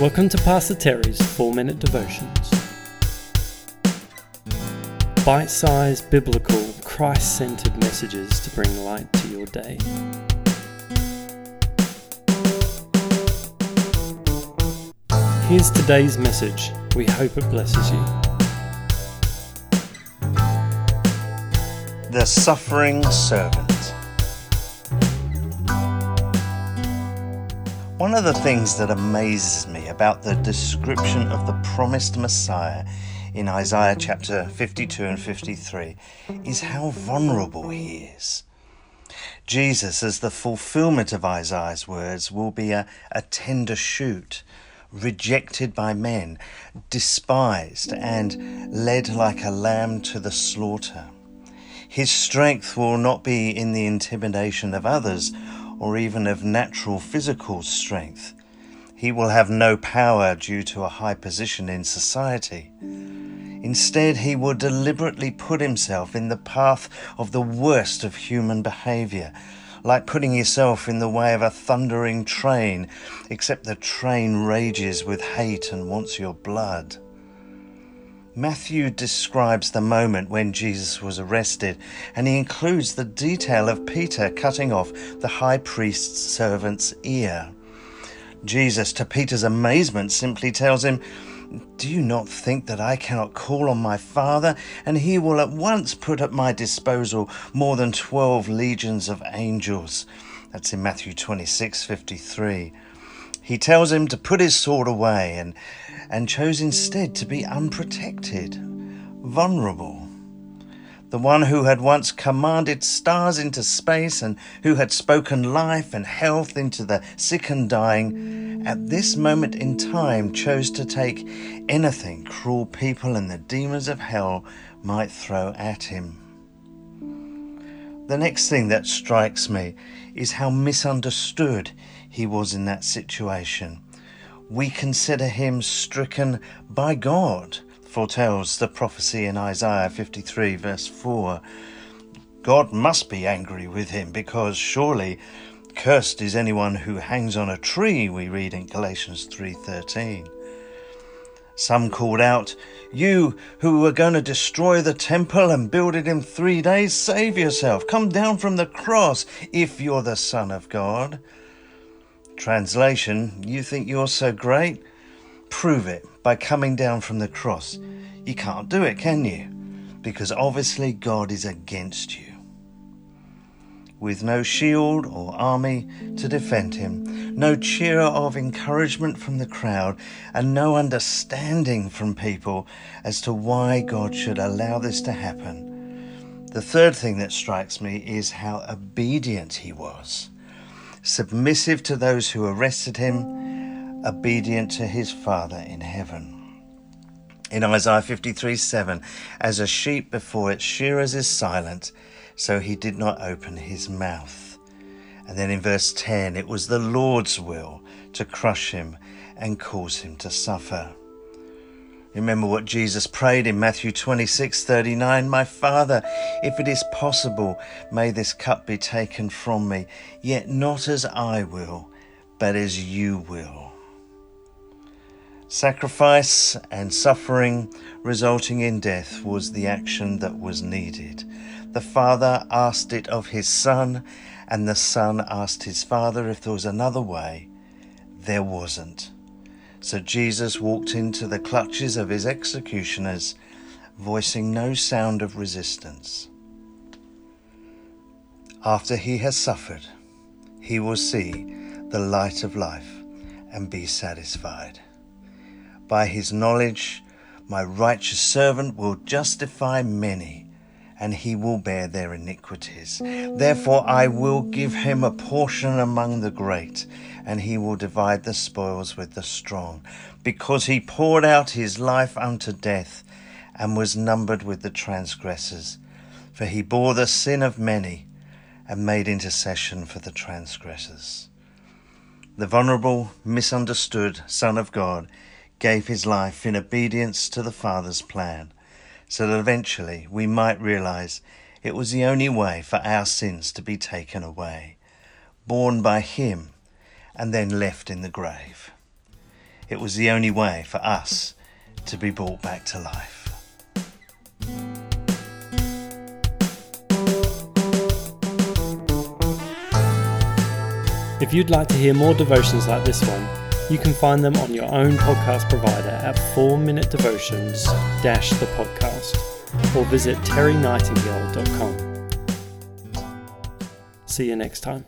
Welcome to Pastor Terry's 4 Minute Devotions. Bite sized, biblical, Christ centered messages to bring light to your day. Here's today's message. We hope it blesses you. The Suffering Servant. One of the things that amazes me about the description of the promised Messiah in Isaiah chapter 52 and 53 is how vulnerable he is. Jesus, as the fulfillment of Isaiah's words, will be a, a tender shoot, rejected by men, despised, and led like a lamb to the slaughter. His strength will not be in the intimidation of others or even of natural physical strength. He will have no power due to a high position in society. Instead, he will deliberately put himself in the path of the worst of human behavior, like putting yourself in the way of a thundering train, except the train rages with hate and wants your blood. Matthew describes the moment when Jesus was arrested, and he includes the detail of Peter cutting off the high priest's servant's ear. Jesus, to Peter's amazement, simply tells him, Do you not think that I cannot call on my Father, and he will at once put at my disposal more than twelve legions of angels? That's in Matthew 26 53. He tells him to put his sword away and and chose instead to be unprotected, vulnerable. The one who had once commanded stars into space and who had spoken life and health into the sick and dying, at this moment in time chose to take anything cruel people and the demons of hell might throw at him. The next thing that strikes me is how misunderstood he was in that situation we consider him stricken by God, foretells the prophecy in Isaiah 53, verse 4. God must be angry with him because surely cursed is anyone who hangs on a tree we read in Galatians 3:13 some called out you who were going to destroy the temple and build it in 3 days save yourself come down from the cross if you're the son of God Translation, you think you're so great? Prove it by coming down from the cross. You can't do it, can you? Because obviously God is against you. With no shield or army to defend him, no cheer of encouragement from the crowd, and no understanding from people as to why God should allow this to happen. The third thing that strikes me is how obedient he was submissive to those who arrested him, obedient to his Father in heaven. In Isaiah 53 7, as a sheep before its shearers is silent, so he did not open his mouth. And then in verse 10, it was the Lord's will to crush him and cause him to suffer. Remember what Jesus prayed in Matthew 26 39 My Father, if it is possible, may this cup be taken from me, yet not as I will, but as you will. Sacrifice and suffering resulting in death was the action that was needed. The Father asked it of his Son, and the Son asked his Father if there was another way. There wasn't. So Jesus walked into the clutches of his executioners, voicing no sound of resistance. After he has suffered, he will see the light of life and be satisfied. By his knowledge, my righteous servant will justify many and he will bear their iniquities. Therefore, I will give him a portion among the great, and he will divide the spoils with the strong, because he poured out his life unto death, and was numbered with the transgressors. For he bore the sin of many, and made intercession for the transgressors. The vulnerable, misunderstood Son of God gave his life in obedience to the Father's plan so that eventually we might realize it was the only way for our sins to be taken away, borne by Him and then left in the grave. It was the only way for us to be brought back to life. If you'd like to hear more devotions like this one, you can find them on your own podcast provider at 4Minute Devotions the podcast or visit terrynightingale.com. See you next time.